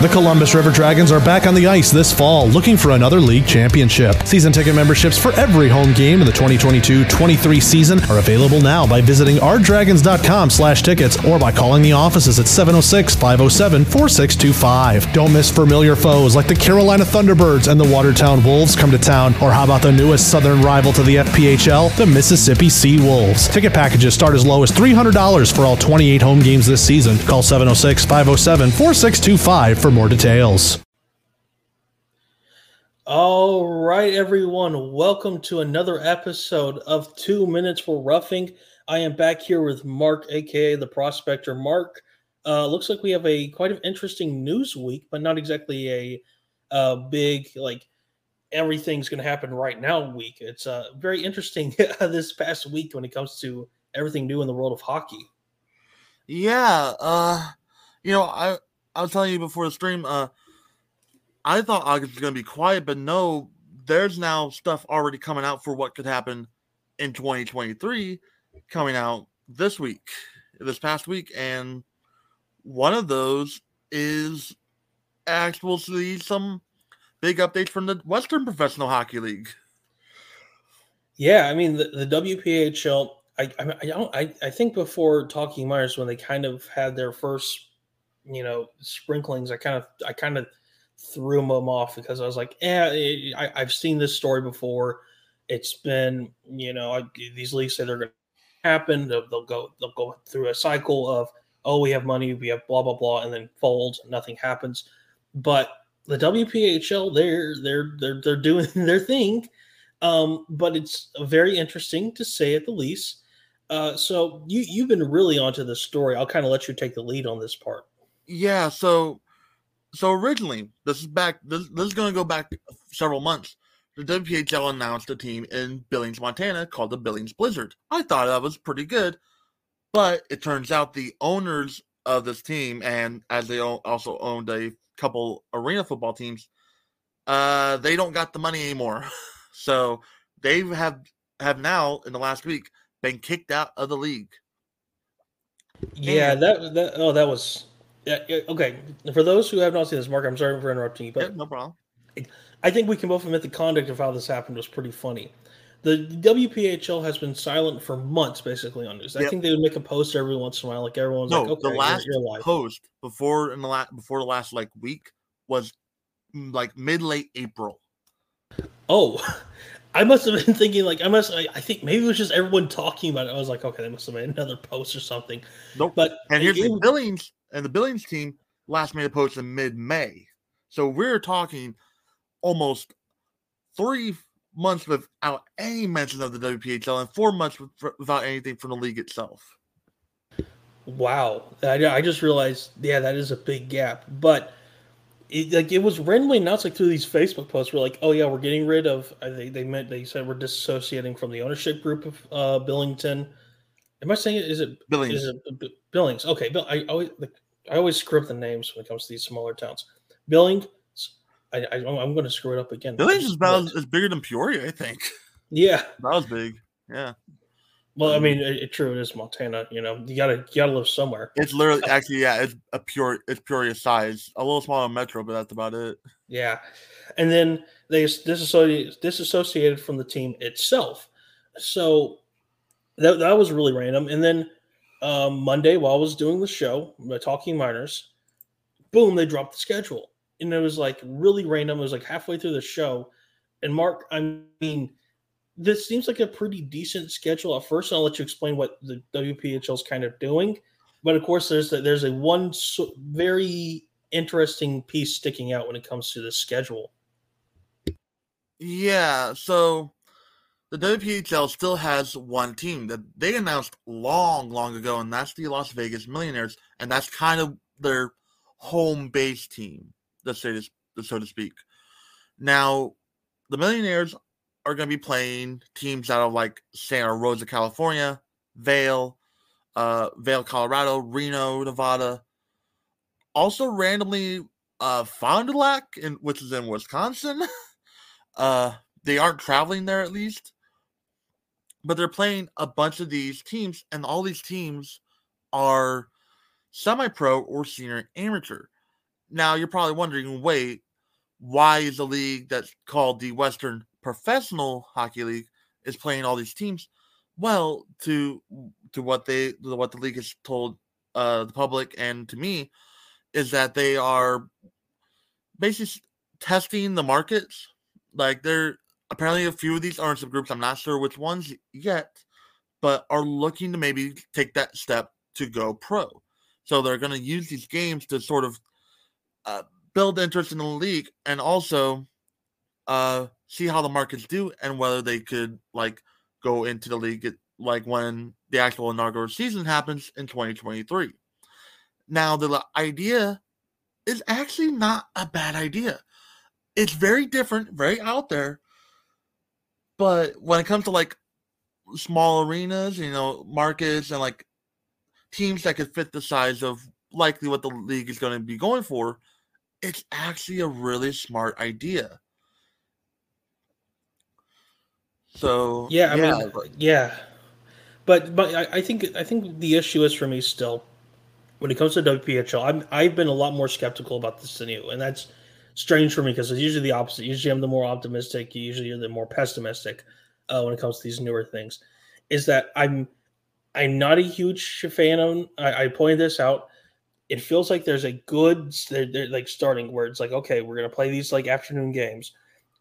The Columbus River Dragons are back on the ice this fall looking for another league championship. Season ticket memberships for every home game in the 2022-23 season are available now by visiting rdragons.com slash tickets or by calling the offices at 706-507-4625. Don't miss familiar foes like the Carolina Thunderbirds and the Watertown Wolves come to town, or how about the newest southern rival to the FPHL, the Mississippi Sea Wolves. Ticket packages start as low as $300 for all 28 home games this season. Call 706-507-4625 for more details. All right, everyone. Welcome to another episode of Two Minutes for Roughing. I am back here with Marc, aka the Prospector. Marc, uh, looks like we have a quite an interesting news week, but not exactly a, a big like everything's going to happen right now week. It's uh, very interesting this past week when it comes to everything new in the world of hockey. Yeah, uh, you know, I I was telling you before the stream, uh, I thought August was going to be quiet, but no, there's now stuff already coming out for what could happen in 2023 coming out this week, this past week. And one of those is actually some big updates from the Western Professional Hockey League. Yeah, I mean, the, the WPHL, I, I, I, I, think before Talking Minors, when they kind of had their first you know sprinklings i kind of i kind of threw them off because i was like yeah I, i've seen this story before. It's been you know I, these leagues say they're going to happen they'll, they'll, go they'll go through a cycle of oh we have money we have blah blah blah and then folds nothing happens. But the wphl they're they're they're, they're doing their thing. Um, but it's very interesting to say at the least. Uh, so you you've been really onto this story. I'll kind of let you take the lead on this part yeah, so so originally, this is back. This, this is going to go back several months. The WPHL announced a team in Billings, Montana, called the Billings Blizzard. I thought that was pretty good, but it turns out the owners of this team, and as they also owned a couple arena football teams, uh, they don't got the money anymore. so they have have now in the last week been kicked out of the league. Yeah, and, that that oh that was yeah, okay. For those who have not seen this, Marc, I'm sorry for interrupting you, but yeah, no problem. I think we can both admit the conduct of how this happened was pretty funny. The WPHL has been silent for months, basically on this. Yep. I think they would make a post every once in a while, like everyone's no, like, "Okay, the last you're, you're post before in the last before the last like week was mm, like mid late April. Oh, I must have been thinking like I must. I, I, think maybe it was just everyone talking about it. I was like, okay, they must have made another post or something. Nope. But and here's the Billings and the Billings team last made a post in mid May. So we're talking almost three months without any mention of the WPHL and four months without anything from the league itself. Wow, I, I just realized, yeah, that is a big gap. But it, like it was randomly announced like through these Facebook posts. We're like, oh yeah, we're getting rid of. They they meant they said we're disassociating from the ownership group of uh, Billington. Am I saying it? Is it Billings? Is it Billings? Okay, Bill. I always like, I always screw up the names when it comes to these smaller towns. Billings. I, I am going to screw it up again. Billings is about is bigger than Peoria, I think. Yeah, that was big. Yeah. Well, I um, mean, it, it, true. It is Montana. You know, you gotta you gotta live somewhere. It's literally actually, yeah, it's a pure, it's Peoria size, a little smaller metro, but that's about it. Yeah, and then they disassociated disassociated from the team itself. So that that was really random. And then um, Monday, while I was doing the show, Talking Minors, boom, they dropped the schedule. And it was like really random. It was like halfway through the show. And Marc, I mean, this seems like a pretty decent schedule at first. And I'll let you explain what the WPHL is kind of doing. But of course, there's a, there's a one so very interesting piece sticking out when it comes to the schedule. Yeah. So the WPHL still has one team that they announced long, long ago, and that's the Las Vegas Millionaires, and that's kind of their home base team, so to speak. Now, the Millionaires are going to be playing teams out of like Santa Rosa, California, Vail, uh, Vail, Colorado, Reno, Nevada. Also, randomly, uh, Fond du Lac, in, which is in Wisconsin. uh, they aren't traveling there at least but they're playing a bunch of these teams, and all these teams are semi pro or senior amateur. now you're probably wondering, wait, why is the league that's called the Western Professional Hockey League is playing all these teams? Well, to to what they what the league has told uh, the public and to me is that they are basically testing the markets. Like they're apparently a few of these ownership groups, I'm not sure which ones yet, but are looking to maybe take that step to go pro. So they're going to use these games to sort of uh, build interest in the league and also uh, see how the markets do and whether they could like go into the league like when the actual inaugural season happens in 2023. Now the idea is actually not a bad idea. It's very different, very out there. But when it comes to like small arenas, you know, markets and like teams that could fit the size of likely what the league is going to be going for, it's actually a really smart idea. So yeah, I yeah, mean, but, yeah, but but I, I, think I think the issue is for me still when it comes to WPHL. I'm I've been a lot more skeptical about this than you, and that's strange for me because it's usually the opposite. Usually, I'm the more optimistic. Usually, you're the more pessimistic uh, when it comes to these newer things. Is that I'm I'm not a huge fan of. I, I pointed this out it feels like there's a good they're, they're like starting where it's like okay we're to play these like afternoon games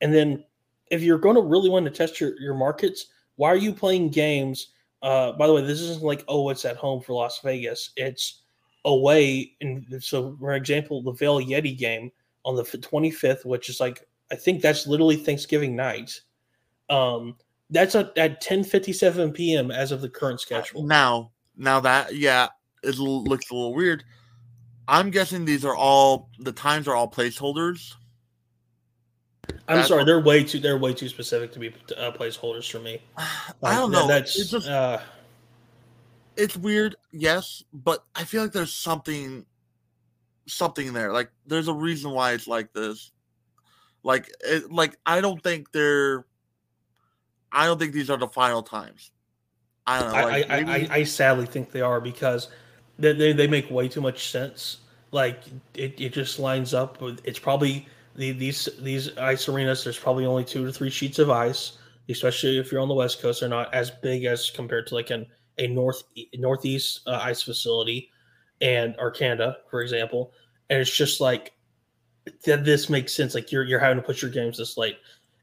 and then if you're going to really want to test your, your markets why are you playing games uh by the way this isn't like oh it's at home for las vegas it's away and so for example the Vail Yeti game on the 25th which is like i think that's literally thanksgiving night um that's at, at 10 57 p.m as of the current schedule now now that yeah it looks a little weird I'm guessing these are all the times are all placeholders. I'm that's sorry, they're way too they're way too specific to be uh, placeholders for me. Like, I don't know. That's it's just uh, it's weird, yes, but I feel like there's something something there. Like there's a reason why it's like this. Like it, like I don't think they're I don't think these are the final times. I don't know. Like I, maybe... I, I, I sadly think they are because they, they, they make way too much sense. Like it, it just lines up. With, it's probably the, these these ice arenas. There's probably only two to three sheets of ice, especially if you're on the west coast. They're not as big as compared to like an a north northeast uh, ice facility and Arcanda, for example. And it's just like that. This makes sense. Like you're you're having to put your games this late.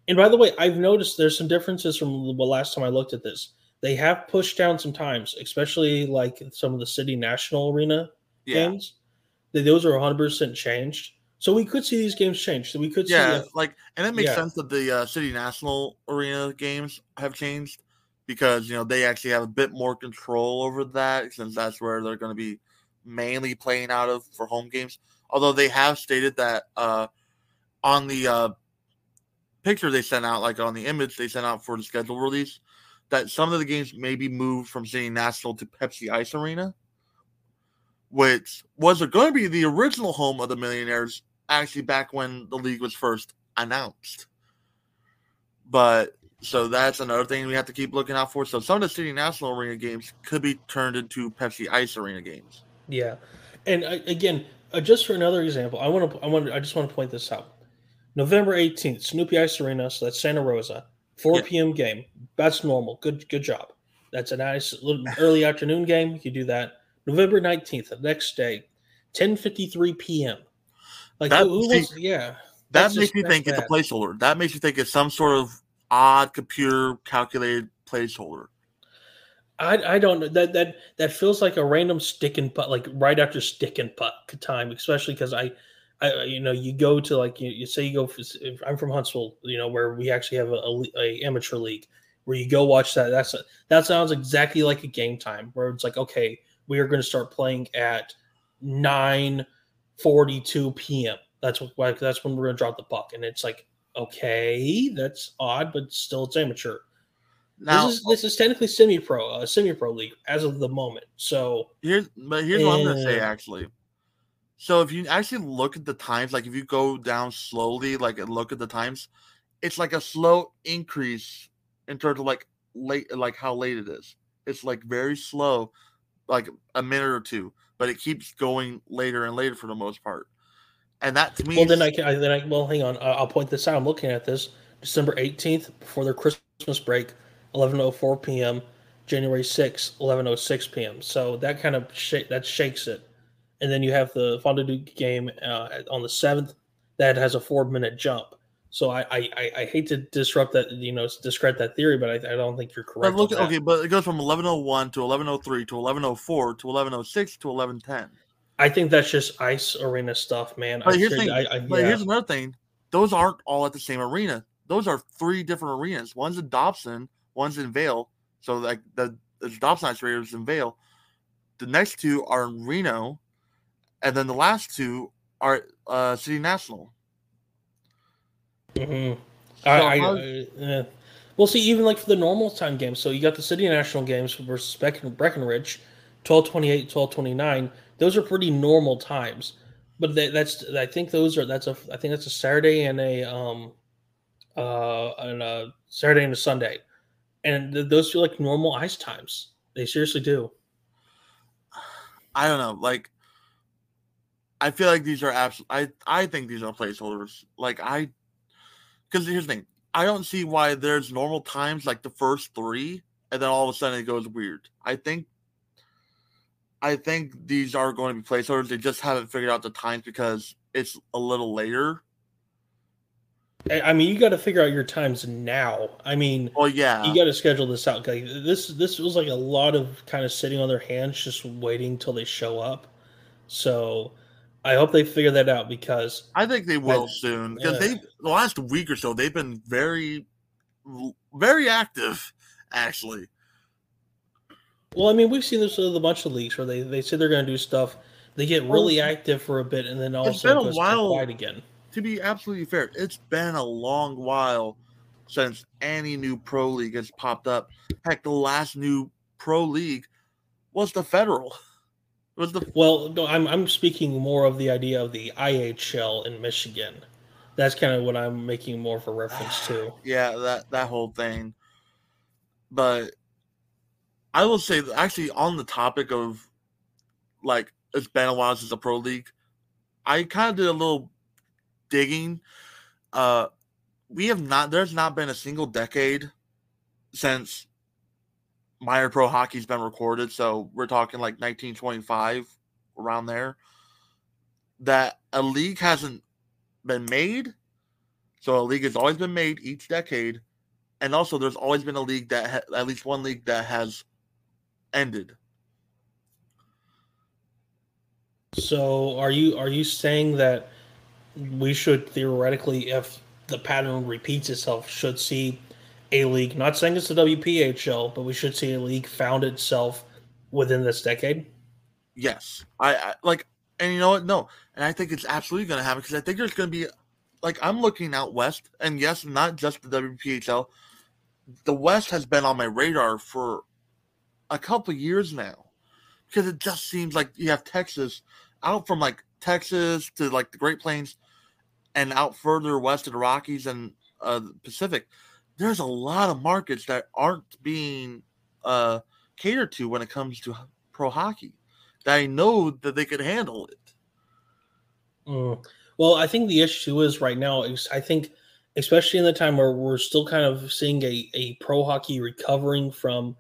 And by the way, I've noticed there's some differences from the last time I looked at this they have pushed down some times, especially like some of the city national arena yeah. games. Those are 100% changed. So we could see these games change. So we could yeah, see, like, and it makes yeah. sense that the uh, city national arena games have changed because you know they actually have a bit more control over that since that's where they're going to be mainly playing out of for home games. Although they have stated that uh, on the uh, picture they sent out, like on the image they sent out for the schedule release, that some of the games may be moved from City National to Pepsi Ice Arena, which was going to be the original home of the Millionaires, actually back when the league was first announced. But so that's another thing we have to keep looking out for. So some of the City National Arena games could be turned into Pepsi Ice Arena games. Yeah, and uh, again, uh, just for another example, I want to, I want, I just want to point this out. November eighteenth, Snoopy Ice Arena, so that's Santa Rosa. 4 yeah. p.m. game. That's normal. Good good job. That's a nice little early afternoon game. You do that. November 19th, the next day, 10:53 p.m. Like that, who, who see, yeah. That makes just, me think bad. it's a placeholder. That makes me think it's some sort of odd computer calculated placeholder. I, I don't know that that that feels like a random stick and putt, like right after stick and putt time, especially because I I, you know, you go to like you, you say you go. For, I'm from Huntsville, you know, where we actually have a, a, a, amateur league where you go watch that. That's a, that sounds exactly like a game time where it's like, okay, we are going to start playing at nine forty two p.m. That's what that's when we're going to drop the puck, and it's like, okay, that's odd, but still it's amateur. Now, this is this is technically semi pro, a uh, semi pro league as of the moment. So here's but here's and, what I'm to say actually so if you actually look at the times, like if you go down slowly, like and look at the times, it's like a slow increase in terms of like late, like how late it is. It's like very slow, like a minute or two, but it keeps going later and later for the most part. And that to me, well, then I can. I, then I well, hang on. I'll point this out. I'm looking at this. December 18th before their Christmas break, 11:04 p.m. January 6th, 11:06 p.m. So that kind of sh- that shakes it. And then you have the Fondue game uh, on the 7th that has a four minute jump. So I, I, I hate to disrupt that, you know, discredit that theory, but I, I don't think you're correct. But look, okay, but it goes from 1101 to 1103 to 1104 to 1106 to 1110. I think that's just ice arena stuff, man. But, I here's, thing, I, I, but yeah. here's another thing: those aren't all at the same arena. Those are three different arenas. One's in Dobson, one's in Vail. So like the, the Dobson Ice Arena is in Vail. The next two are in Reno, and then the last two are uh, City National. Mm-hmm. I, I, I yeah. We'll see. Even like for the normal time games, so you got the City National games versus Breckenridge, 1228, 1229. Those are pretty normal times, but that, that's I think those are that's a I think that's a Saturday and a um uh and a Saturday and a Sunday, and th- those feel like normal ice times. They seriously do. I don't know, like. I feel like these are absolute. I I think these are placeholders. Like I because here's the thing I don't see why there's normal times like the first three, and then all of a sudden it goes weird. I think I think these are going to be placeholders. They just haven't figured out the times because it's a little later. I mean, you got to figure out your times now. I mean, well, yeah, you got to schedule this out. Like this, this was like a lot of kind of sitting on their hands, just waiting till they show up. So I hope they figure that out because I think they will I, soon because they the last week or so they've been very, very active. Actually, well, I mean, we've seen this with a bunch of leagues where they they say they're going to do stuff, they get really active for a bit, and then also it's been a while quiet again. To be absolutely fair, it's been a long while since any new pro league has popped up. Heck, the last new pro league was the federal. Was the well? No, I'm I'm speaking more of the idea of the IHL in Michigan. That's kind of what I'm making more of a reference to. yeah, that that whole thing. But I will say, actually, on the topic of like it's been a while since a pro league, I kind of did a little digging. Uh, we have not. There's not been a single decade since minor pro hockey's been recorded, so we're talking like 1925 around there. That a league hasn't been made, so a league has always been made each decade, and also there's always been a league that ha- at least one league that has ended. So are you are you saying that we should theoretically, if the pattern repeats itself, should see a league. Not saying it's the WPHL, but we should see a league found itself within this decade. Yes, I, I like, and you know what? No, and I think it's absolutely going to happen because I think there's going to be, like, I'm looking out west, and yes, not just the WPHL. The West has been on my radar for a couple years now because it just seems like you have Texas out from like Texas to like the Great Plains and out further west to the Rockies and uh, the Pacific there's a lot of markets that aren't being uh, catered to when it comes to pro hockey that I know that they could handle it. Mm. Well, I think the issue is right now is I think, especially in the time where we're still kind of seeing a, a pro hockey recovering from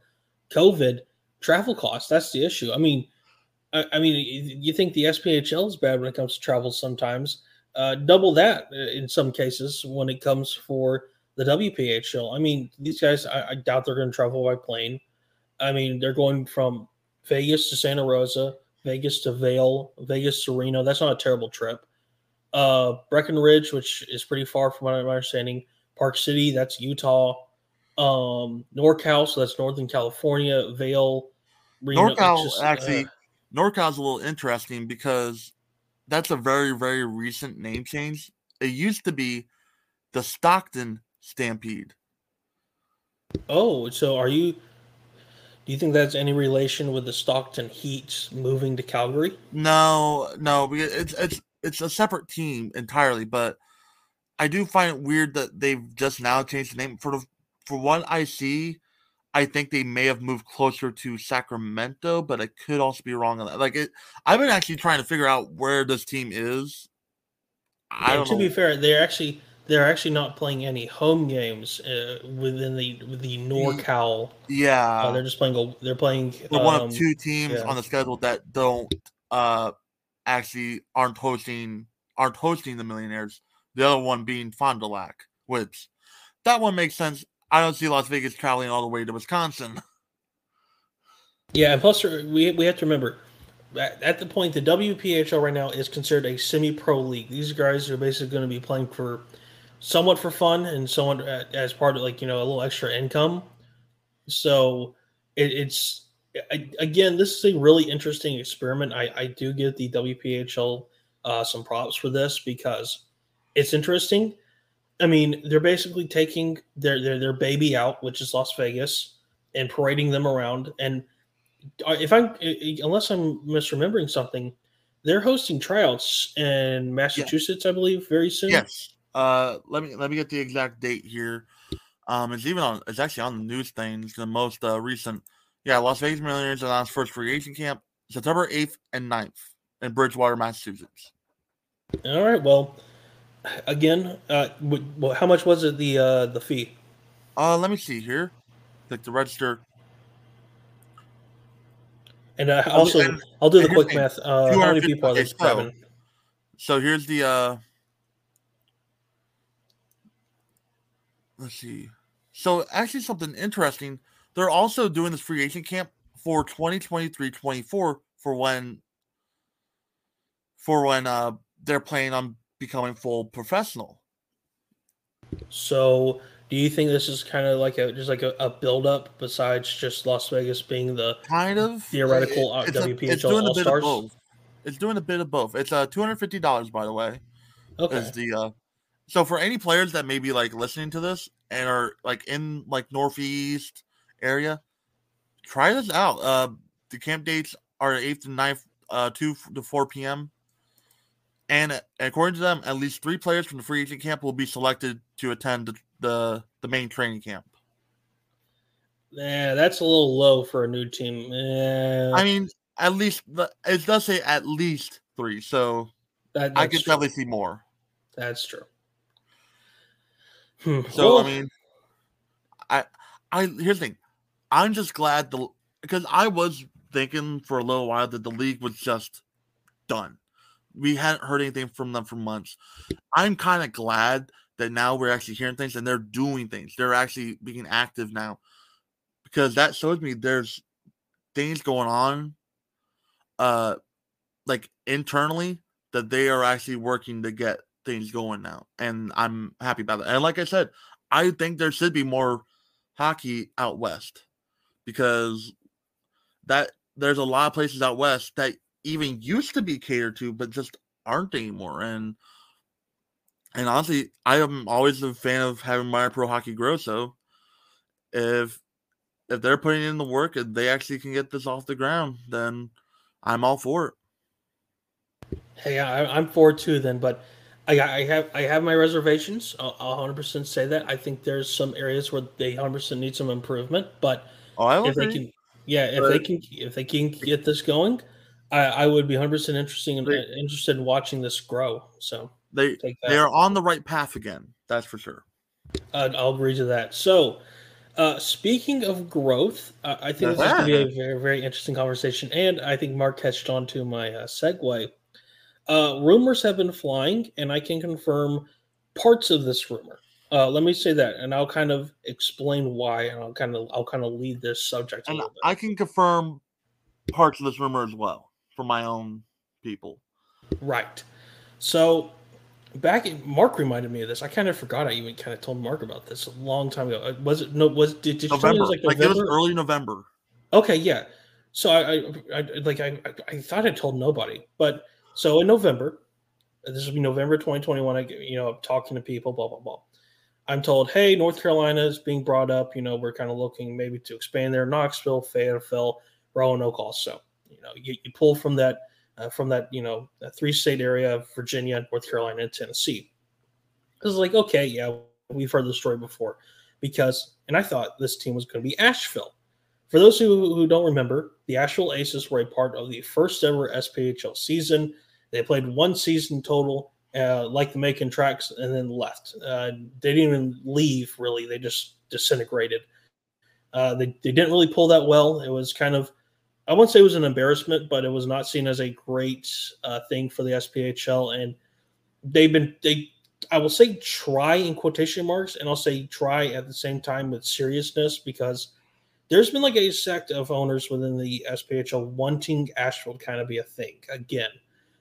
COVID, travel costs. That's the issue. I mean, I mean, you think the SPHL is bad when it comes to travel sometimes. Uh, double that uh, in some cases when it comes for the WPHL. I mean, these guys, I, I doubt they're going to travel by plane. I mean, they're going from Vegas to Santa Rosa, Vegas to Vail, Vegas to Reno. That's not a terrible trip. Uh, Breckenridge, which is pretty far from what I'm understanding. Park City, that's Utah. Um, NorCal, so that's Northern California. Vail, Reno. NorCal just, actually, uh, NorCal is a little interesting because that's a very, very recent name change. It used to be the Stockton Stampede. Oh, so are you? Do you think that's any relation with the Stockton Heat moving to Calgary? No, no, it's it's it's a separate team entirely. But I do find it weird that they've just now changed the name. For the, for what I see, I think they may have moved closer to Sacramento, but I could also be wrong on that. Like it, I've been actually trying to figure out where this team is I don't to know. be fair, they're actually they're actually not playing any home games uh, within the the NorCal. yeah, Uh, they're just playing. A, they're playing. one um, of two teams yeah. on the schedule that don't uh actually aren't hosting aren't hosting the millionaires. The other one being Fond du Lac, which that one makes sense. I don't see Las Vegas traveling all the way to Wisconsin. Yeah, and plus we we have to remember at, at the point the WPHL right now is considered a semi-pro league. These guys are basically going to be playing for somewhat for fun and somewhat uh, as part of like you know a little extra income. So it, it's I, again, this is a really interesting experiment. I I do give the WPHL uh, some props for this because it's interesting. I mean, they're basically taking their their their baby out, which is Las Vegas, and parading them around and uh, if I'm unless I'm misremembering something, they're hosting tryouts in Massachusetts, I believe, very soon. yes. Uh, let me let me get the exact date here. Um, it's even on. It's actually on the news things. The most uh, recent. Yeah, Las Vegas Millionaires announced first free agent camp September eighth and 9th in Bridgewater, Massachusetts. All right. Well, again, uh, how much was it the uh, the fee? Uh, let me see here. Like the register. And uh, also, and- I'll do the quick math. Uh, how many people are they so- So here's the uh let's see. So actually something interesting. They're also doing this free agent camp for 2023-24 for when for when uh they're planning on becoming full professional. So, do you think this is kind of like a just like a, a build up besides just Las Vegas being the Kind of Theoretical, uh, it's, a- WPHL it's doing a bit of All-Stars? both. It's doing a bit of both. It's uh $250 by the way. okay? is the uh so for any players that may be like listening to this and are like in like northeast area try this out uh the camp dates are 8th and 9th uh 2 to 4 p.m and according to them at least three players from the free agent camp will be selected to attend the the, the main training camp Yeah, that's a little low for a new team. Eh, i mean at least the- it does say at least three so that, i could definitely see more That's true. Hmm, So well, I mean, I I here's the thing. I'm just glad the because I was thinking for a little while that the league was just done. We hadn't heard anything from them for months. I'm kind of glad that now we're actually hearing things and they're doing things. They're actually being active now because that shows me there's things going on, uh, like internally that they are actually working to get things going now, and I'm happy about that. And like I said, I think there should be more hockey out west because that there's a lot of places out west that even used to be catered to, but just aren't anymore. And and honestly, I am always a fan of having my pro hockey grow. So if if they're putting in the work and they actually can get this off the ground, then I'm all for it. hey, I, I'm for it too. Then, but I, I have I have my reservations. I'll, I'll 100% say that. I think there's some areas where they 100% need some improvement. But Oh, I if they agree. can, yeah, if they can, if they can get this going, I, I would be 100% interesting and They- interested in watching this grow. So They they are on the right path again. That's for sure. Uh, I'll agree to that. So, uh, speaking of growth, uh, I think this is going to be a very, very interesting conversation. And I think Marc catched on to my uh, segue. Uh, rumors have been flying, and I can confirm parts of this rumor. Uh, let me say that, and I'll kind of explain why, and I'll kind of I'll kind of lead this subject a And little bit. I can confirm parts of this rumor as well for my own people. Right. So back in, Marc reminded me of this. I kind of forgot I even kind of told Marc about this a long time ago. Uh, Was it no was did, did you tell me it was like like, it was early November. Okay, yeah. So I, I, I like I, I- I thought I told nobody, but so in November, this will be November 2021. I you know I'm talking to people, blah blah blah. I'm told, hey, North Carolina is being brought up. You know, we're kind of looking maybe to expand there. Knoxville, Fayetteville, Roanoke, also. You know, you, you pull from that uh, from that you know that three state area of Virginia, North Carolina, and Tennessee. I was like, okay, yeah, we've heard the story before, because and I thought this team was going to be Asheville. For those who, who don't remember, the Asheville Aces were a part of the first ever SPHL season. They played one season total, uh, like the Macon Trax, and then left. Uh, they didn't even leave really; they just disintegrated. Uh, they they didn't really pull that well. It was kind of I wouldn't say it was an embarrassment, but it was not seen as a great uh, thing for the SPHL, and they've been they. I will say try in quotation marks, and I'll say try at the same time with seriousness because there's been like a sect of owners within the SPHL wanting Asheville to kind of be a thing again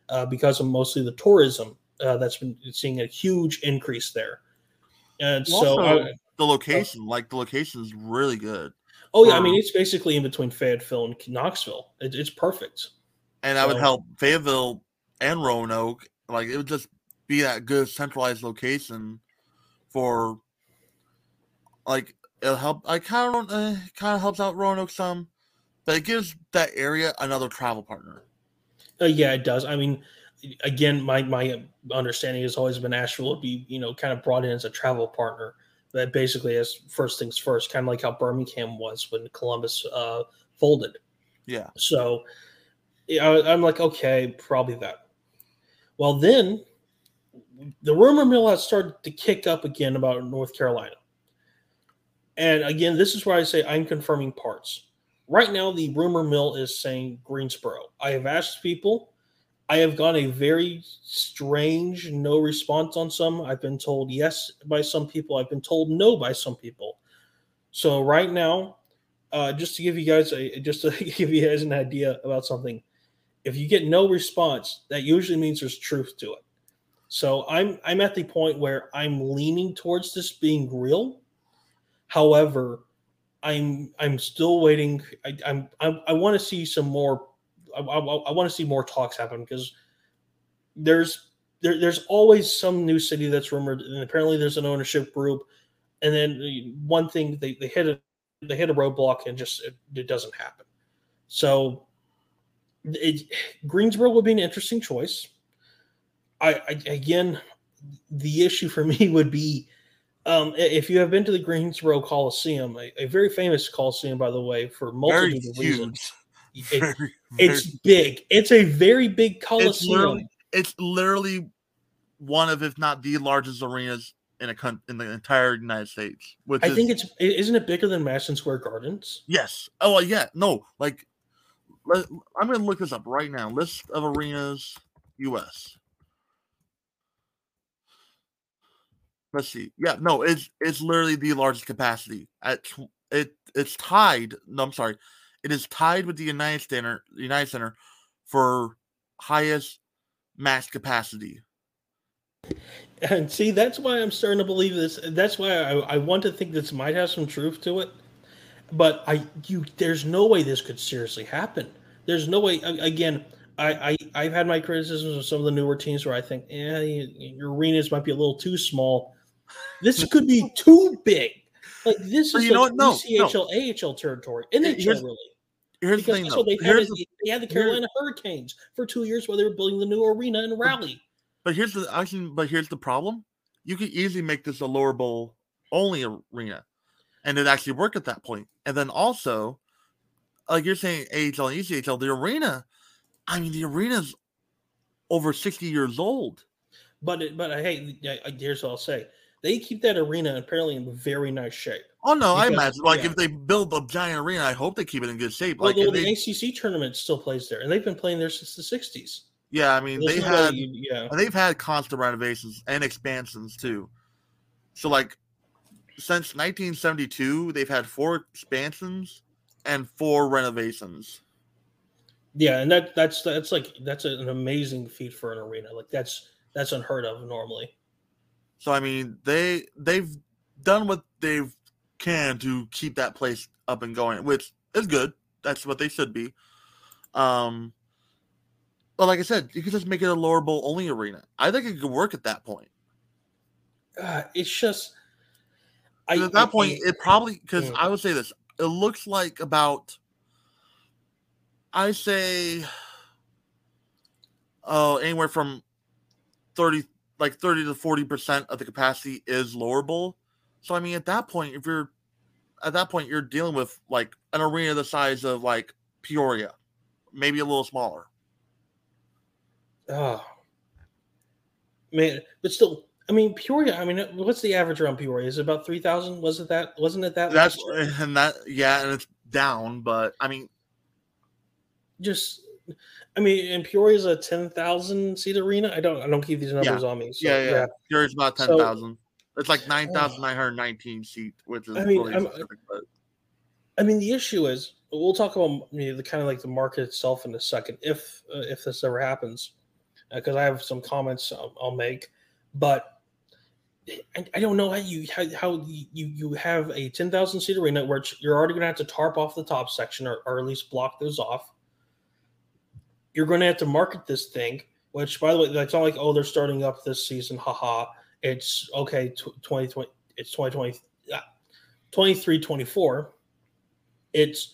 uh, because of mostly the tourism uh, that's been seeing a huge increase there. And so Also, the location, like the location is really good. Oh yeah, I mean Um, it's basically in between Fayetteville and Knoxville. It, it's perfect. and that would help Fayetteville and Roanoke. Like it would just be that good centralized location for like it'll help. I kind of uh, kind of helps out Roanoke some, but it gives that area another travel partner. Uh, yeah, it does. I mean, again, my my understanding has always been Asheville would be you know kind of brought in as a travel partner. That basically as first things first, kind of like how Birmingham was when Columbus uh, folded. Yeah, So yeah, I- I'm like, okay, probably that. Well, then the rumor mill has started to kick up again about North Carolina. And again, this is where I say I'm confirming parts. Right now, the rumor mill is saying Greensboro. I have asked people. I have gotten a very strange no response on some. I've been told yes by some people. I've been told no by some people. So right now, uh, just to give you guys a just to give you guys an idea about something, if you get no response, that usually means there's truth to it. So I'm I'm at the point where I'm leaning towards this being real. However, I'm I'm still waiting. I, I'm, I'm I want to see some more. I, I, I want to see more talks happen because there's there, there's always some new city that's rumored, and apparently there's an ownership group. And then one thing they, they hit a they hit a roadblock and just it, it doesn't happen. So it, Greensboro would be an interesting choice. I, I again, the issue for me would be um, if you have been to the Greensboro Coliseum, a, a very famous Coliseum, by the way, for multiple reasons. It- Very, very- it's big. It's a very big Coliseum. literally it's literally one of, if not the largest arenas in a in the entire United States. Which I is, think it's isn't it bigger than Madison Square Gardens? yes. Oh yeah, no, like let, I'm gonna look this up right now. List of arenas, U.S. Let's see. Yeah, no, it's it's literally the largest capacity. At tw- it it's tied. No, I'm sorry. It is tied with the United Center United Center for highest max capacity. And see, that's why I'm starting to believe this. That's why I, I want to think this might have some truth to it. But I, you, there's no way this could seriously happen. There's no way. Again, I, I, I've had my criticisms of some of the newer teams where I think, yeah, your arenas might be a little too small. This could be too big. Like this But is you know like what? No, no. AHL territory, NHL Here's- really. Here's the Because thing, that's what they've had. The, They had the Carolina Hurricanes for two years while they were building the new arena in Raleigh. but here's the actually, but here's the problem. You could easily make this a lower bowl only arena, and it actually work at that point. And then also, like you're saying, AHL and ECHL, the arena. I mean, the arena's over sixty years old. But it, but hey, here's what I'll say: they keep that arena apparently in very nice shape. Oh no, I imagine like yeah. if they build a giant arena, I hope they keep it in good shape. Well, Like the, the they, ACC tournament still plays there, and they've been playing there since the '60s. yeah, I mean There's they no had you- yeah, they've had constant renovations and expansions too. So like since 1972, they've had four expansions and four renovations. yeah, and that that's that's like that's an amazing feat for an arena. Like that's that's unheard of normally. So I mean, they they've done what they've can to keep that place up and going, which is good. That's what they should be. Um, but like I said, you could just make it a lower bowl only arena. I think it could work at that point. Uh, it's just. I, at that I- point, it probably because Mm. I would say this. It looks like about, I say, oh, anywhere from thirty, like thirty to forty percent of the capacity is lower bowl. So I mean, at that point, if you're at that point, you're dealing with like an arena the size of like Peoria, maybe a little smaller. Oh. Man, but still, I mean, Peoria. I mean, what's the average around Peoria? Is it about three thousand? Was it that? Wasn't it that? That's and that yeah, and it's down, but I mean, just I mean, and Peoria is a ten thousand seat arena. I don't I don't keep these numbers Yeah. on me. So, yeah, yeah, yeah. Peoria's about ten So- thousand. It's like nine thousand nine hundred nineteen seats, which is I mean, really specific, but I mean, the issue is we'll talk about you know, the kind of like the market itself in a second, if uh, if this ever happens, because I have some comments I'll, I'll make, but I, I don't know how you how, how you you have a ten thousand seat arena where you're already going to have to tarp off the top section or, or at least block those off. You're going to have to market this thing, which by the way, that's not like oh they're starting up this season, haha. It's okay, 2020, it's 2020, yeah, 23, 24 it's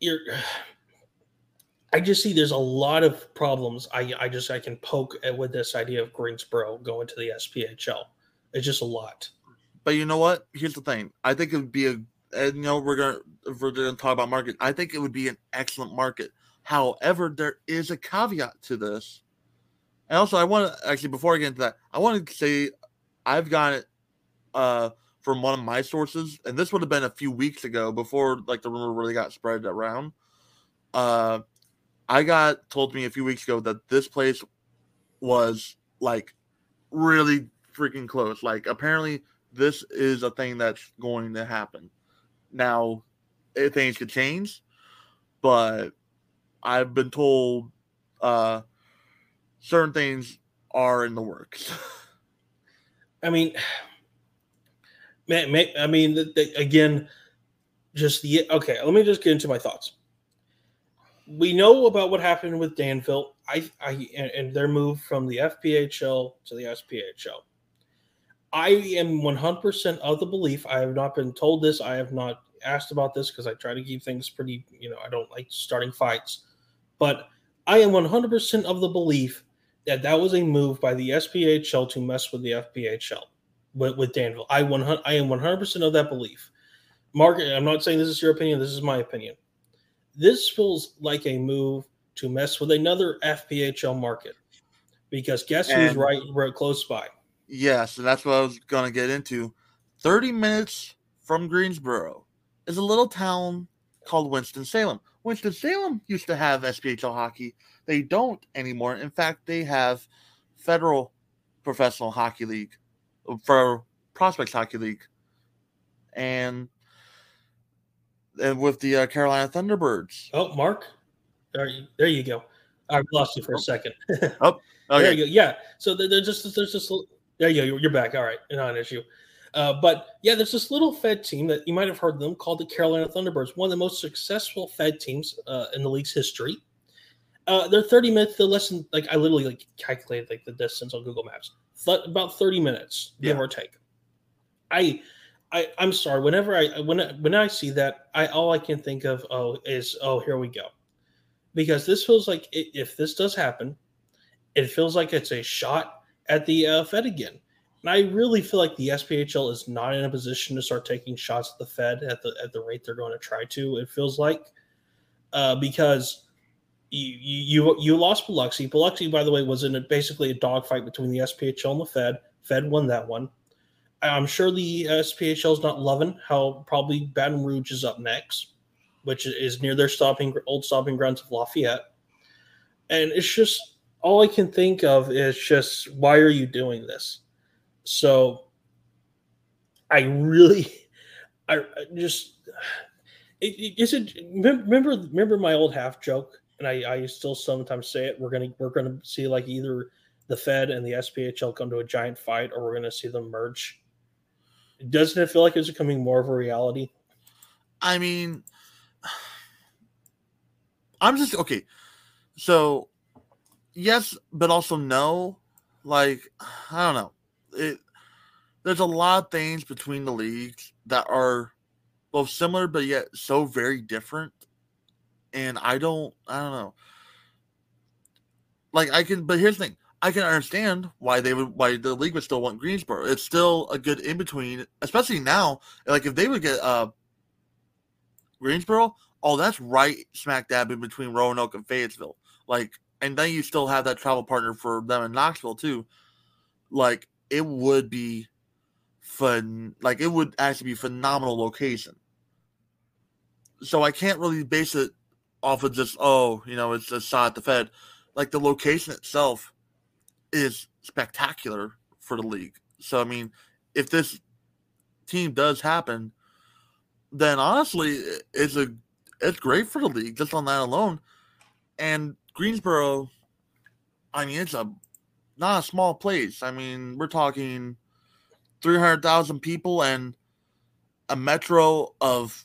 you're I just see there's a lot of problems. I I just I can poke at with this idea of Greensboro going to the SPHL. It's just a lot. but you know what? Here's the thing. I think it would be a and you know we're gonna if we're gonna talk about market. I think it would be an excellent market. However, there is a caveat to this. And also, I want to actually before I get into that, I want to say I've got it uh, from one of my sources, and this would have been a few weeks ago before like the rumor really got spread around. Uh, I got told me a few weeks ago that this place was like really freaking close. Like apparently, this is a thing that's going to happen. Now, eh, things could change, but I've been told uh, certain things are in the works. I mean, I mean, again, just the okay. Let me just get into my thoughts. We know about what happened with Danville. I, I, and, and their move from the FPHL to the SPHL. I am 100% of the belief. I have not been told this. I have not asked about this because I try to keep things pretty, you know, I don't like starting fights. But I am 100% of the belief that that was a move by the SPHL to mess with the FPHL with, with Danville. I 100, I am 100% of that belief. Marc, I'm not saying this is your opinion. This is my opinion. This feels like a move to mess with another FPHL market because guess who's And- right, right close by? yes, and that's what I was going to get into. 30 minutes from Greensboro is a little town called Winston-Salem. Winston-Salem used to have SPHL hockey. They don't anymore. In fact, they have Federal Professional Hockey League for Prospects Hockey League. And and with the uh, Carolina Thunderbirds. Oh, Marc, there you, there you go. I lost you for a second. oh, Okay. you go. Yeah. So there- there's just there's just there you go. You're- back. All right, not an issue. Uh, but yeah, there's this little Fed team that you might have heard of them called the Carolina Thunderbirds, one of the most successful Fed teams uh, in the league's history. Uh, they're 30 minutes. They're less than like I literally like calculated like the distance on Google Maps. Th- about 30 minutes, give Yeah. or take. I, I, I'm sorry. Whenever I when I, when I see that, I all I can think of oh is oh here we go, because this feels like i if this does happen, it feels like it's a shot at the uh, Fed again. And I really feel like the SPHL is not in a position to start taking shots at the Fed at the at the rate they're going to try to. It feels like uh, because you you you lost Biloxi. Biloxi, by the way, was in a, basically a dogfight between the SPHL and the Fed. Fed won that one. I'm sure the uh, SPHL is not loving how probably Baton Rouge is up next, which is near their stopping old stopping grounds of Lafayette. And it's just all I can think of is just why are you doing this? So I really, I I just, it, it, is it remember remember my old half joke, and I I still sometimes say it. We're gonna we're gonna see like either the Fed and the SPHL come to a giant fight, or we're gonna see them merge. Doesn't it feel like it's becoming more of a reality? I mean, I'm just okay. So, yes, but also no. Like, I don't know. It there's a lot of things between the leagues that are both similar but yet so very different. And I don't, I don't know. Like I can, but here's the thing: I can understand why they would, why the league would still want Greensboro. It's still a good in between, especially now. Like if they would get uh Greensboro, oh, that's right smack dab in between Roanoke and Fayetteville. Like, and then you still have that travel partner for them in Knoxville too. like it would be fun. Like it would actually be phenomenal location. So I can't really base it off of just oh, you know, it's a shot at the Fed. Like the location itself is spectacular for the league. So I mean, if this team does happen, then honestly, it's a it's great for the league just on that alone. And Greensboro, I mean, it's a not a small place. I mean, we're talking three hundred thousand people and a metro of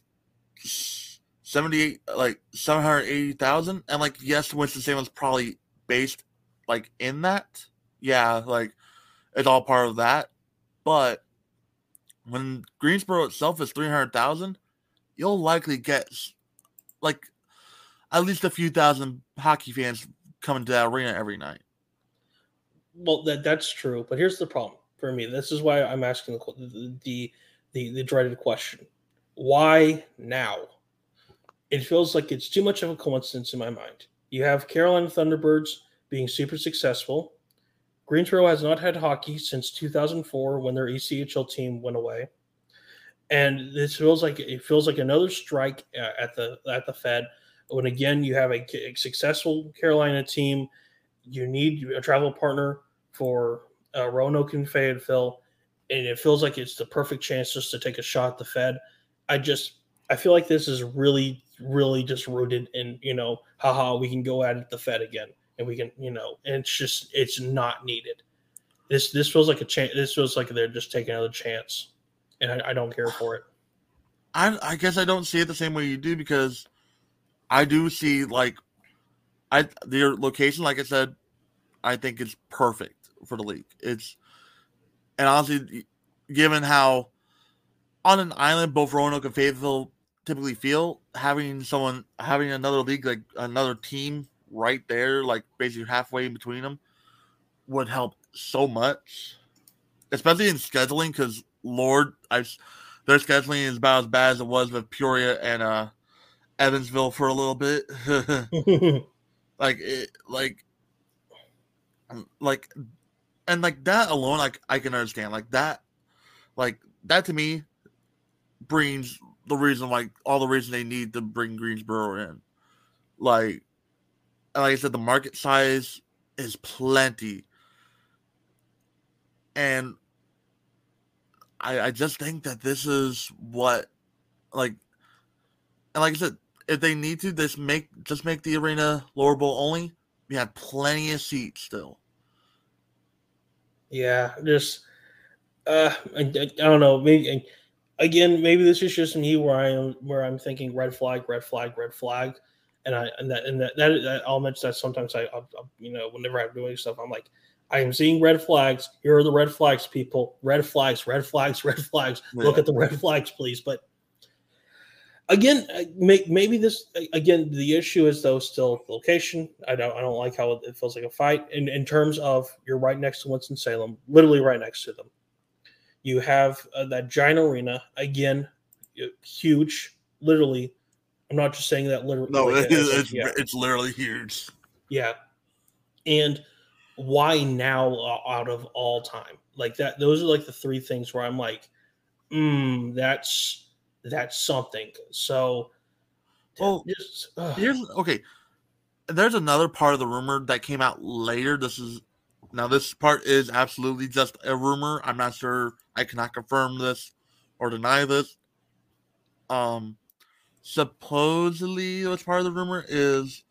seventy eight, like seven hundred eighty thousand. And like, yes, Winston Salem's probably based like in that. Yeah, like it's all part of that. But when Greensboro itself is 300,000, you'll likely get like at least a few thousand hockey fans coming to that arena every night. Well, that that's true, but here's the problem for me. This is why I'm asking the the the, the dreaded question: Why now? It feels like it's too much of a coincidence in my mind. You have Carolina Thunderbirds being super successful. Greensboro has not had hockey since 2004 when their ECHL team went away. And this feels like it feels like another strike at the at the Fed. When again you have a, a successful Carolina team, you need a travel partner for uh, Roanoke and Fayetteville, and it feels like it's the perfect chance just to take a shot at the Fed. I just I feel like this is really really just rooted in you know haha we can go at it the Fed again and we can, you know, and it's just it's not needed. This this feels like a chance. This feels like they're just taking another chance, and I, I don't care for it. I I guess I don't see it the same way you do because I do see like I their location, like I said, I think it's perfect for the league. It's and honestly, given how on an island both Roanoke and Fayetteville typically feel, having someone having another league like another team right there, like basically halfway in between them, would help so much, especially in scheduling. Because Lord, I their scheduling is about as bad as it was with Peoria and uh, Evansville for a little bit. like it, like, um, like, and like that alone, like I can understand. Like that, like that to me brings the reason, like all the reason they need to bring Greensboro in. Like like I said, the market size is plenty. And I, I just think that this is what like and like I said, if they need to just make just make the arena lower bowl only, we have plenty of seats still. Yeah, just uh I, I don't know, maybe again, maybe this is just me where I am where I'm thinking red flag, red flag, red flag and I and that and that, that, that I'll mention that sometimes I, I'll, you know whenever I'm doing stuff I'm like I am seeing red flags. Here are the red flags, people. Red flags, red flags, red flags. Yeah. Look at the red flags, please. But again, uh, maybe this again the issue is though still location. I don't I don't like how it feels like a fight. In in terms of you're right next to Winston Salem, literally right next to them. You have uh, that giant arena again, huge, literally I'm not just saying that literally. No, like, it's, yeah. it's literally huge. Yeah. And why now out of all time? Like that, those are like the three things where I'm like, mm, that's that's something. So well just, here's okay. There's another part of the rumor that came out later. This is now this part is absolutely just a rumor. I'm not sure I cannot confirm this or deny this. Um supposedly what's part of the rumor is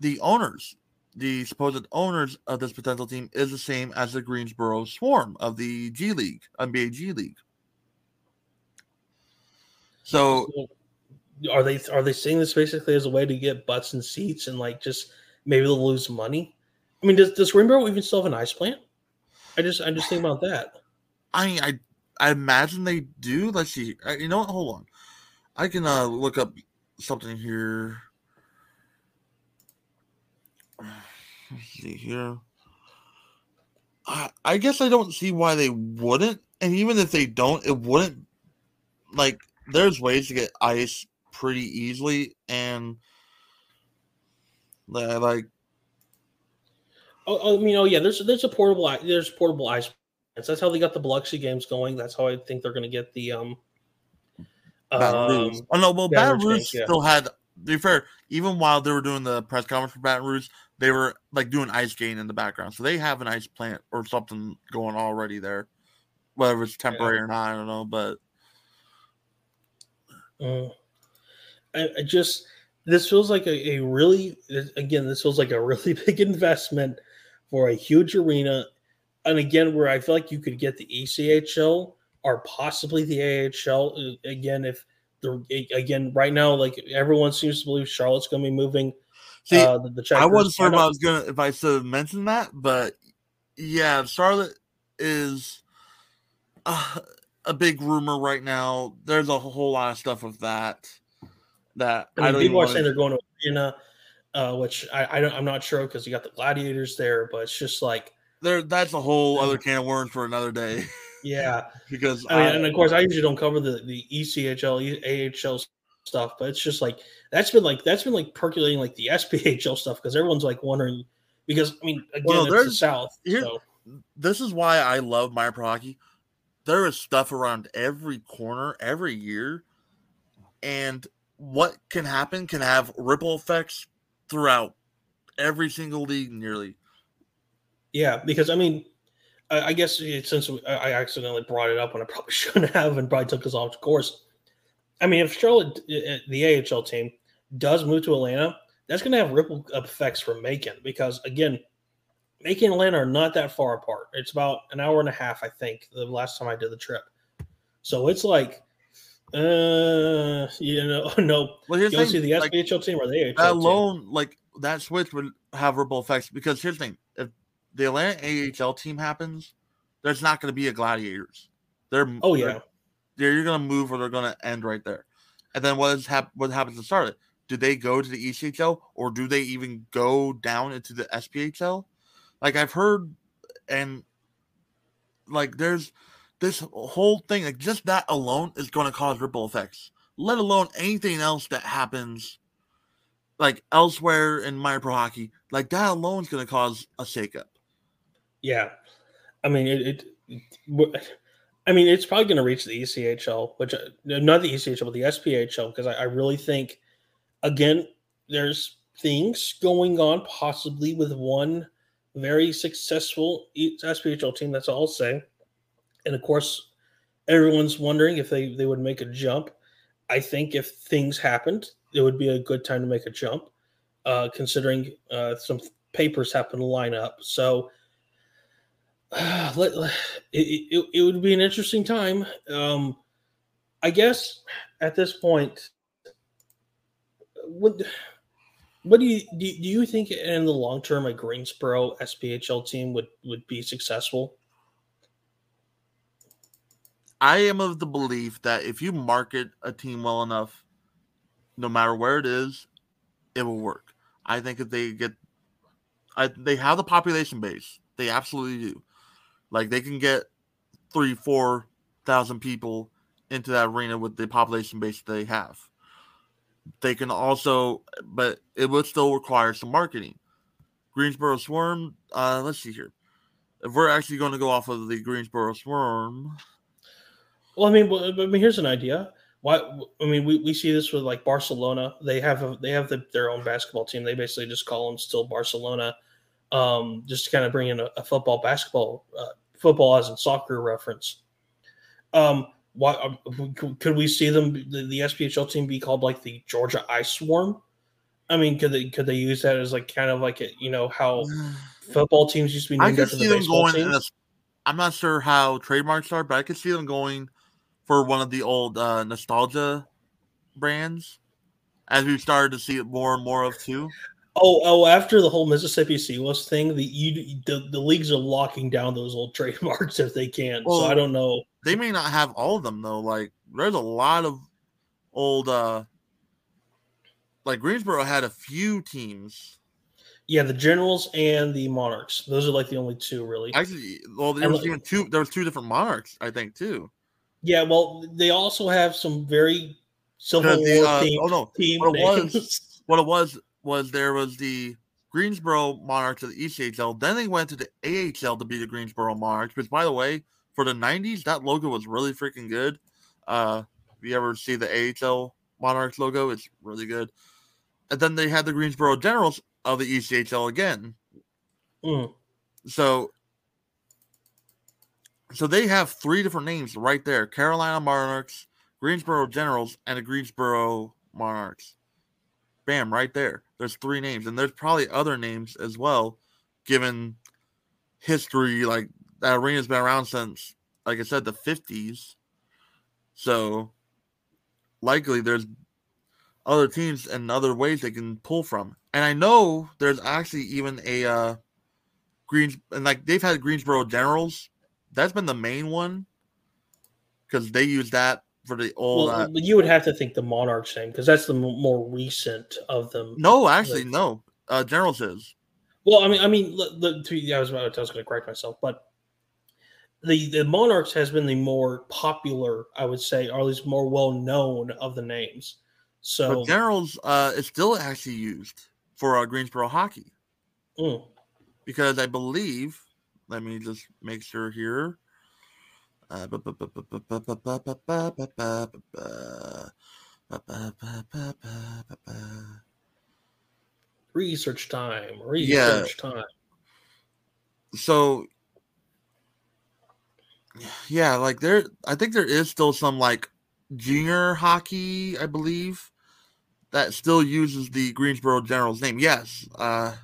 the owners the supposed owners of this potential team is the same as the Greensboro Swarm of the G League, NBA G League. So, are they are they seeing this basically as a way to get butts and seats and like just maybe they'll lose money? I mean, does does Greensboro even still have an ice plant? I just I just think about that. I I I imagine they do. Let's see. You know what? Hold on. I can uh, look up something here. Let's see here. I, I guess I don't see why they wouldn't. And even if they don't, it wouldn't. Like, there's ways to get ice pretty easily. And, like, Oh, I mean, oh yeah, there's there's a portable there's portable ice. That's how they got the Biloxi games going. That's how I think they're going to get the um. Baton Rouge. um, oh no, well, Baton Baton Rouge Rouge games, yeah. still had. To be fair, even while they were doing the press conference for Baton Rouge, they were like doing ice skating in the background, so they have an ice plant or something going already there. Whether it's temporary or not, I don't know, but Mm. I, I just this feels like a, a really again this feels like a really big investment for a huge arena, and again where I feel like you could get the ECHL or possibly the AHL uh, again if the again right now like everyone seems to believe Charlotte's going to be moving. see, uh, the, the I wasn't sure if I was gonna if I should have mentioned that, but yeah, Charlotte is uh, a big rumor right now. There's a whole lot of stuff with that. That I I, mean, even people are saying they're going to arena, uh, which I, I don't, I'm not sure because you got the gladiators there, but it's just like, there. That's a whole other can of worms for another day yeah. because I mean, I- and of course, I usually don't cover the the ECHL, AHL stuff, but it's just like that's been like that's been like percolating like the SPHL stuff because everyone's like wondering because I mean, again, Well, it's the South, here- so this is why I love my pro hockey. There is stuff around every corner every year, and what can happen can have ripple effects throughout every single league nearly. yeah, because I mean. I I guess it- since I accidentally brought it up when I probably shouldn't have, and probably took us off course. I mean, if Charlotte, uh, the AHL team, does move to Atlanta, that's going to have ripple effects for Macon because again, Macon and Atlanta are not that far apart. It's about an hour and a half, I think, the last time I did the trip. So it's like, uh, you know, no, Well, here's you want to see the like, SPHL team or the AHL that team? alone, like that switch would have ripple effects because here's the thing: if the Atlanta AHL team happens, there's not going to be a Gladiators. They're Oh yeah, they're you're gonna move or they're gonna end right there. And then what is hap- what happens to start it? Do they go to the ECHL or do they even go down into the SPHL? Like I've heard and like there's this whole thing, like just that alone is gonna cause ripple effects. Let alone anything else that happens like elsewhere in minor pro hockey. Like that alone is gonna cause a shakeup. yeah. I mean, it. it, I mean, it's probably going to reach the ECHL, which uh, not the ECHL, but the SPHL, because I, I really think, again, there's things going on possibly with one very successful SPHL team. That's all I'll say. And of course, everyone's wondering if they they would make a jump. I think if things happened, it would be a good time to make a jump, uh, considering uh, some papers happen to line up. So. let, let- it, it, it would be an interesting time. Um, I guess at this point, what what do you do? Do you think in the long term a Greensboro SPHL team would would be successful? I am of the belief that if you market a team well enough, no matter where it is, it will work. I think if they get, I, they have the population base. They absolutely do. Like they can get three, four thousand people into that arena with the population base they have. They can also, but it would still require some marketing. Greensboro Swarm. Uh, let's see here. If we're actually going to go off of the Greensboro Swarm, Well, I mean, well, I mean, here's an idea. Why? I mean, we, we see this with like Barcelona. They have a, they have the, their own basketball team. They basically just call them still Barcelona, um, just to kind of bring in a, a football basketball uh, football as in soccer reference. Um, why um, could- we see them the, the SPHL team be called like the Georgia Ice Swarm? I mean, could they could they use that as like kind of like a, you know how football teams used to be I named could after see the them baseball going. In teams? a, I'm not sure how trademarks are, but I could see them going for one of the old uh, nostalgia brands, as we've started to see it more and more of too. Oh, oh! After the whole Mississippi Seawolves thing, the you, the the leagues are locking down those old trademarks if they can. so Well- I don't know. They may not have all of them though. Like there's a lot of old. uh Like Greensboro had a few teams. Yeah, the Generals and the Monarchs; those are like the only two really. Actually, well, there was even two. There was two different monarchs, I think, too. Yeah, well, they also have some very Civil the, War uh, themed oh no, team what it names. was- what it was was there was the Greensboro Monarchs of the ECHL. Then they went to the AHL to be the Greensboro Monarchs, which, by the way, for the 90s, that logo was really freaking good. Uh, if you ever see the AHL Monarchs logo, it's really good. And then they had the Greensboro Generals of the ECHL again. Mm. So, so they have three different names right there: Carolina Monarchs, Greensboro Generals, and the Greensboro Monarchs. Bam, right there. There's three names, and there's probably other names as well, given history. Like that arena's been around since, like I said, the 50s. So, likely there's other teams and other ways they can pull from. And I know there's actually even a uh, Greens and like they've had Greensboro Generals. That's been the main one because they use that for the old. Well, uh, you would have to think the Monarchs name because that's the m- more recent of them. no, actually, like- no. Uh, Generals is. Well, I mean, I mean, the, the, to, I was about, I was going to correct myself, but the the Monarchs has been the more popular, I would say, or at least more well known of the names. So, But Generals uh, is still actually used for uh, Greensboro hockey mm, because I believe. Let me just make sure here. Research time. Research time. So yeah, like there I think there is still some like junior hockey, I believe, that still uses the Greensboro Generals name. Yes. Uh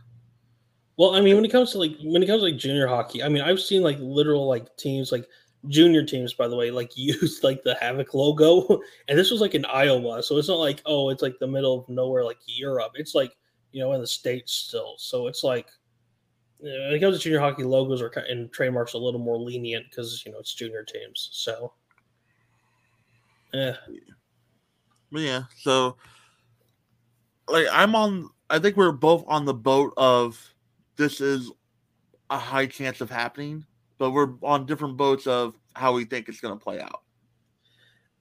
well, I mean, when it comes to like when it comes to like junior hockey, I mean, I've seen like literal like teams like junior teams, by the way, like use like the Havoc logo, and this was like in Iowa, so it's not like oh, it's like the middle of nowhere, like Europe. It's like you know in the states still, so it's like when it comes to junior hockey, logos are and trademarks a little more lenient because you know it's junior teams. So, eh. yeah, but yeah so like i'm on i think we're both on the boat of this is a high chance of happening but we're on different boats of how we think it's going to play out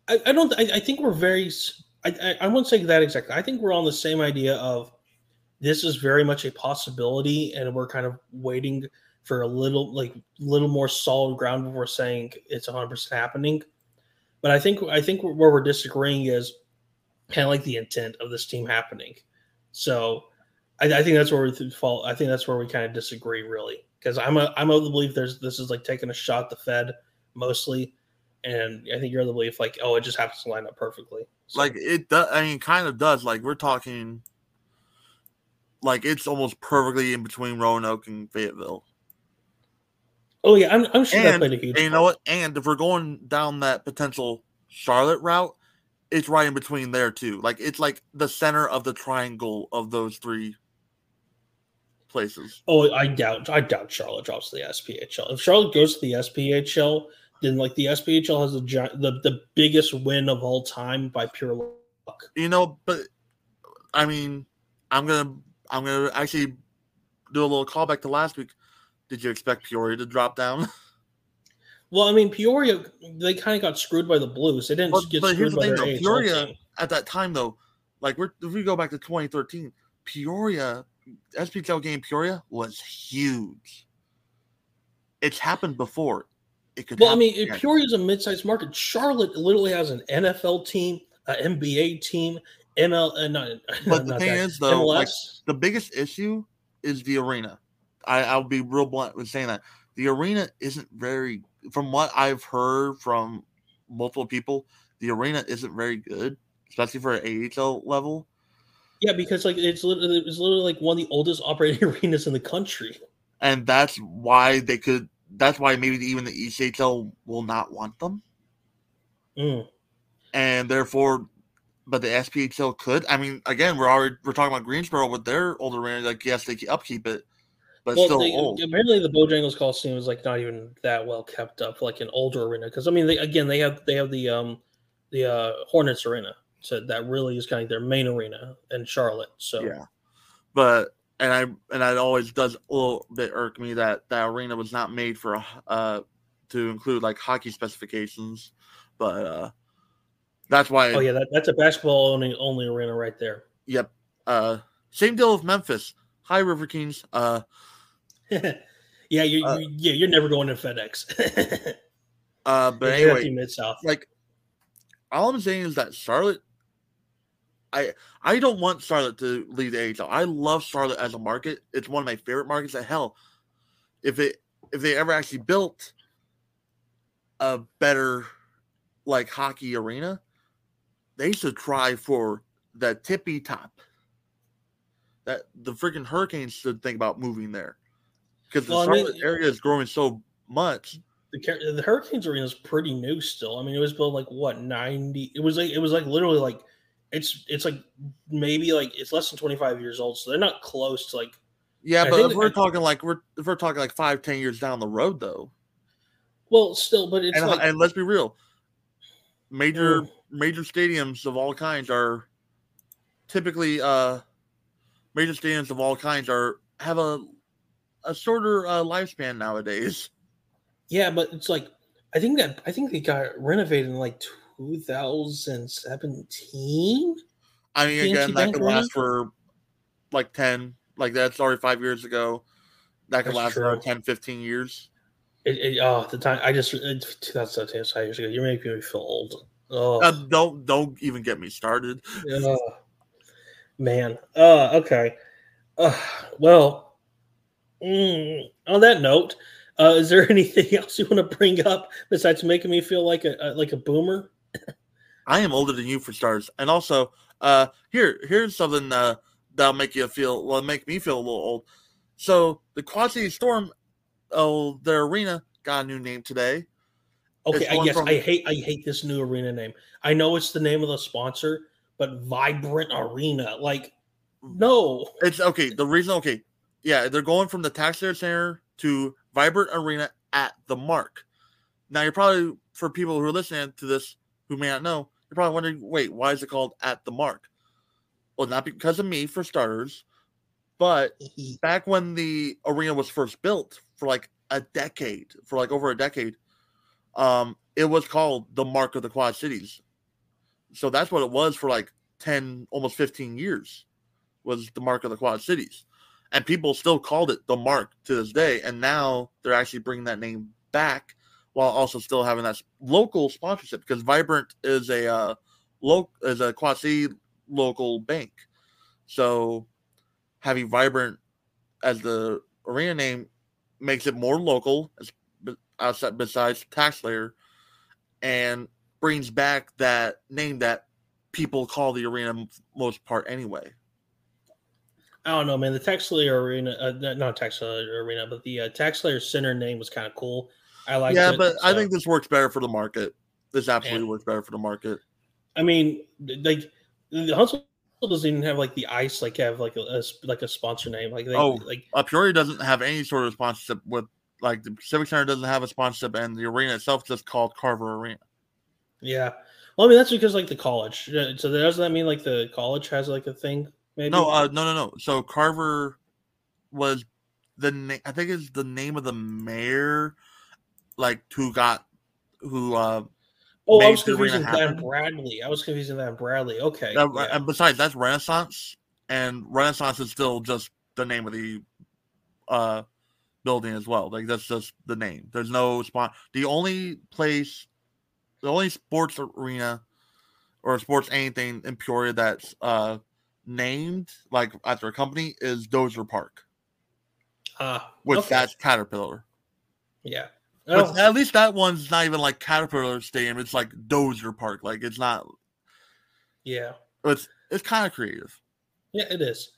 I, I don't. I, I think we're very. I won't say that exactly. I think we're on the same idea of this is very much a possibility, and we're kind of waiting for a little like little more solid ground before saying it's 100 percent happening. But I think I think where we're disagreeing is kind of like the intent of this team happening. So I, I think that's where we fall. I think that's where we kind of disagree really because I'm a I'm of the belief there's this is like taking a shot the Fed mostly and I think you're of the belief like, oh, it just happens to line up perfectly. So, like it does i mean kind of does like we're talking like it's almost perfectly in between roanoke and fayetteville oh yeah, I'm, I'm sure that and, played a huge. and you know what and if we're going down that potential charlotte route it's right in between there too like it's like the center of the triangle of those three places Oh, I doubt. I doubt Charlotte drops to the SPHL. If Charlotte goes to the SPHL, then like the SPHL has the the the biggest win of all time by pure luck. you know but i mean i'm gonna i'm gonna actually do a little callback to last week did you expect peoria to drop down Well, I mean, Peoria they kind of got screwed by the Blues. They didn't But- get but here's screwed the by thing, their though, Peoria- team. at that time though like we're if we go back to 2013 peoria sphl game peoria was huge it's happened before it could Well, I mean, again. is a mid-sized market. Charlotte literally has an NFL team, an NBA team, ML. Uh, not, But the thing that, is, though, like, the biggest issue is the arena. I, I'll be real blunt with saying that the arena isn't very, from what I've heard from multiple people, the arena isn't very good, especially for an AHL level. Yeah, because like it's literally, it's literally like one of the oldest operating arenas in the country. And that's why they could, that's why maybe even the ECHL will not want them. Mm. And therefore, but the SPHL could. I mean, again, we're already, we're talking about Greensboro with their older arena. Like, yes, they can upkeep it, but Well, still they, old. apparently the Bojangles Coliseum is like not even that well kept up, like an older arena. Because I mean, they, again, they have they have the um the uh, Hornets Arena, so that really is kind of their main arena in Charlotte. So Yeah, but and I and that always does a little bit irk me that that arena was not made for uh to include like hockey specifications, but uh that's why. oh yeah, that, that's a basketball only only arena right there. Yep. Uh, same deal with Memphis. Hi, River Kings. Uh, yeah, you, Uh, you yeah you're never going to FedEx. uh, but anyway, Mid South. like all I'm saying is that Charlotte, I I don't want Charlotte to leave the AHL. I love Charlotte as a market. It's one of my favorite markets. That hell, if it if they ever actually built a better like hockey arena, they should try for the tippy top. That the freaking Hurricanes should think about moving there because the Well, I mean- Charlotte area is growing so much. the the Hurricanes arena is pretty new still. I mean, it was built like what ninety? It was like it was like literally like it's it's like maybe like it's less than twenty five years old, so they're not close to like. Yeah, but if we're that- talking like we're if we're talking like five, ten years down the road though, Well, still, but it's and, like and let's be real, major major stadiums of all kinds are typically uh major stadiums of all kinds are have a a shorter uh, lifespan nowadays. yeah, but it's like I think that I think they got renovated in like two thousand seventeen. I mean, again, that could last for like ten, like that's already five years ago. That could That's last true. for 10, 15 years. It, it, oh, the time I just it's 2017 was five years ago. You're making me feel old. Oh, Uh, don't don't even get me started. Oh, man. Uh, okay. Uh, well, mm, on that note, uh, is there anything else you want to bring up besides making me feel like a, a like a boomer? I am older than you for stars. and also, uh, here here's something uh, that'll make you feel well, make me feel a little old. So the Quad City Storm, oh, their arena got a new name today. Okay, I guess from- I hate I hate this new arena name. I know it's the name of the sponsor, but Vibrant Arena, like, no. It's okay. The reason, okay, yeah, they're going from the Tax Slayer Center to Vibrant Arena at the Mark. Now you're probably for people who are listening to this who may not know, you're probably wondering, wait, why is it called at the Mark? Well, not because of me for starters, but back when the arena was first built for like a decade, for like over a decade, um, it was called the Mark of the Quad Cities. So that's what it was for like 10, almost 15 years, was the Mark of the Quad Cities. And people still called it the Mark to this day. And now they're actually bringing that name back while also still having that local sponsorship because Vibrant is a uh, local is a Quad City local bank. So having Vibrant as the arena name makes it more local as outside besides Tax Slayer and brings back that name that people call the arena most part anyway. I don't know, man. The Tax Slayer Arena, uh, not- Tax Slayer Arena, but the uh, Tax Slayer Center name was kind of cool. I like. yeah, it, but I think this works better for the market. This absolutely Yeah. works better for the market. I mean, like the Huntsville doesn't even have like the ice, like have like a, a like a sponsor name, like they, Oh. like Uh, Peoria doesn't have any sort of sponsorship with like the Civic Center doesn't have a sponsorship, and the arena itself is just called Carver Arena. yeah. Well, I mean that's because like the college. Uh, So doesn't that mean like the college has like a thing? Maybe No, uh, no, no, no. So Carver was the name. I think is the name of the mayor, like who got who. uh oh, I was confusing that. Bradley. I was confusing that Bradley. Okay, uh, yeah. And besides, that's Renaissance, and Renaissance is still just the name of the uh building as well. Like that's just the name. There's no spot. The only place, the only sports arena or sports anything in Peoria that's uh named like after a company is Dozer Park. Ah, which okay. that's Caterpillar. yeah. But at least that one's not even like Caterpillar Stadium. It's like Dozer Park. Like it's not. yeah. It's it's kind of creative. Yeah, it is.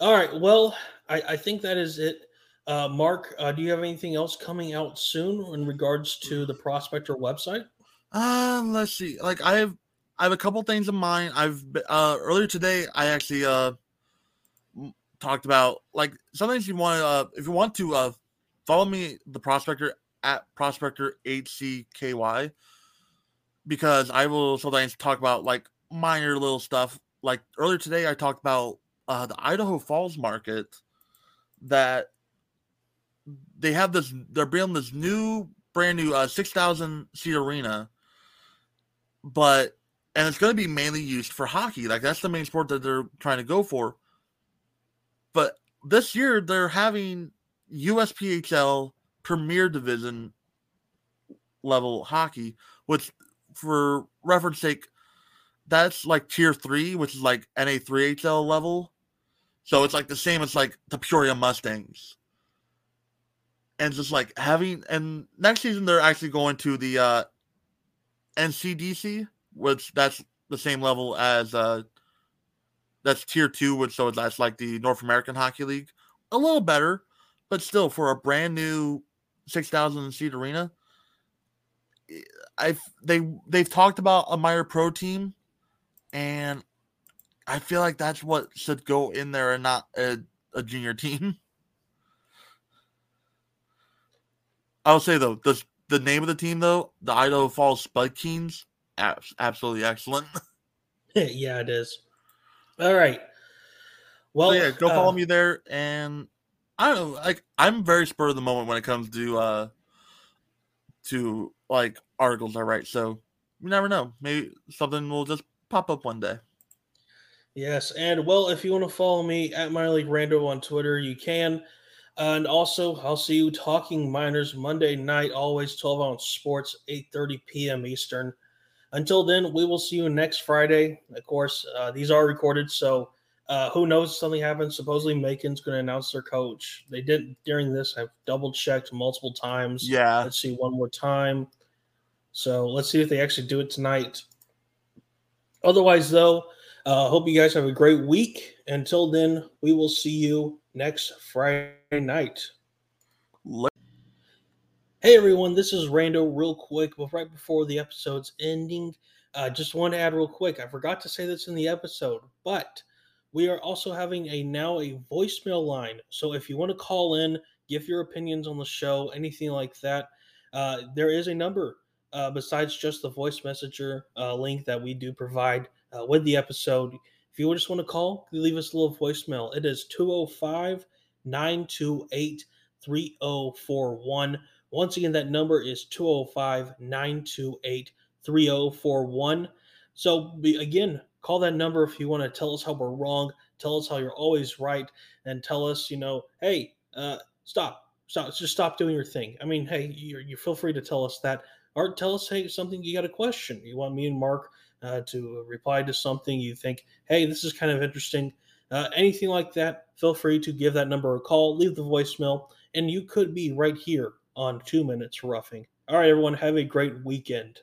All right. Well, I, I think that is it. Uh, Marc, uh, do you have anything else coming out soon in regards to the Prospector website? Uh, let's see. Like I have, I have a couple things in mind. I've uh earlier today. I actually uh talked about like sometimes you want to uh if you want to uh follow me the prospector at prospector hcky because I will sometimes talk about like minor little stuff. Like earlier today, I talked about uh the Idaho Falls market that they have this. They're building this new, brand new uh six thousand seat arena but and it's going to be mainly used for hockey. Like that's the main sport that they're trying to go for. But this year they're having USPHL Premier Division level hockey, which for reference sake, that's like tier three, which is like NA three HL level. So it's like the same as like the Peoria Mustangs. And just like having and next season they're actually going to the uh NCDC, which that's the same level as uh that's tier two, which so that's like the North American Hockey League. A little better, but still for a brand new six thousand seat arena, I've they they've talked about a minor pro team, and I feel like that's what should go in there and not a, a junior team. I'll say though, the the name of the team though, the Idaho Falls Spud Kings, absolutely excellent. yeah, it is. All right. Well, so yeah, go follow uh, me there, and I don't. Like, I'm very spur of the moment when it comes to uh to like articles I write. So you never know. Maybe something will just pop up one day. Yes, and well, if you want to follow me at minor league rando on Twitter, you can. And also, I'll see you talking minors Monday night, always 12 on sports, 8:30 p.m. Eastern. Until then, we will see you next Friday. Of course, uh, these are recorded, so uh, who knows something happens. Supposedly, Macon's going to announce their coach. They did during this. I've double checked multiple times. Yeah. Let's see one more time. So let's see if they actually do it tonight. Otherwise, though, uh, hope you guys have a great week. Until then, we will see you next Friday night. Hey everyone, this is Rando. Real quick, but right before the episode's ending, uh, just want to add real quick. I forgot to say this in the episode, but we are also having a now a voicemail line. So if you want to call in, give your opinions on the show, anything like that, uh, there is a number uh, besides just the voice messenger uh, link that we do provide uh, with the episode. If you just want to call, leave us a little voicemail. It is 205 928 3041. Once again, that number is 205 928 3041. So, again, call that number if you want to tell us how we're wrong, tell us how you're always right, and tell us, you know, hey, uh, stop, stop, just stop doing your thing. I mean, hey, you you feel free to tell us that, or tell us, hey, something you got a question. You want me and Marc uh, to reply to something you think, hey, this is kind of interesting. Uh, anything like that, feel free to give that number a call, leave the voicemail, and you could be right here on Two Minutes Roughing. All right, everyone, have a great weekend.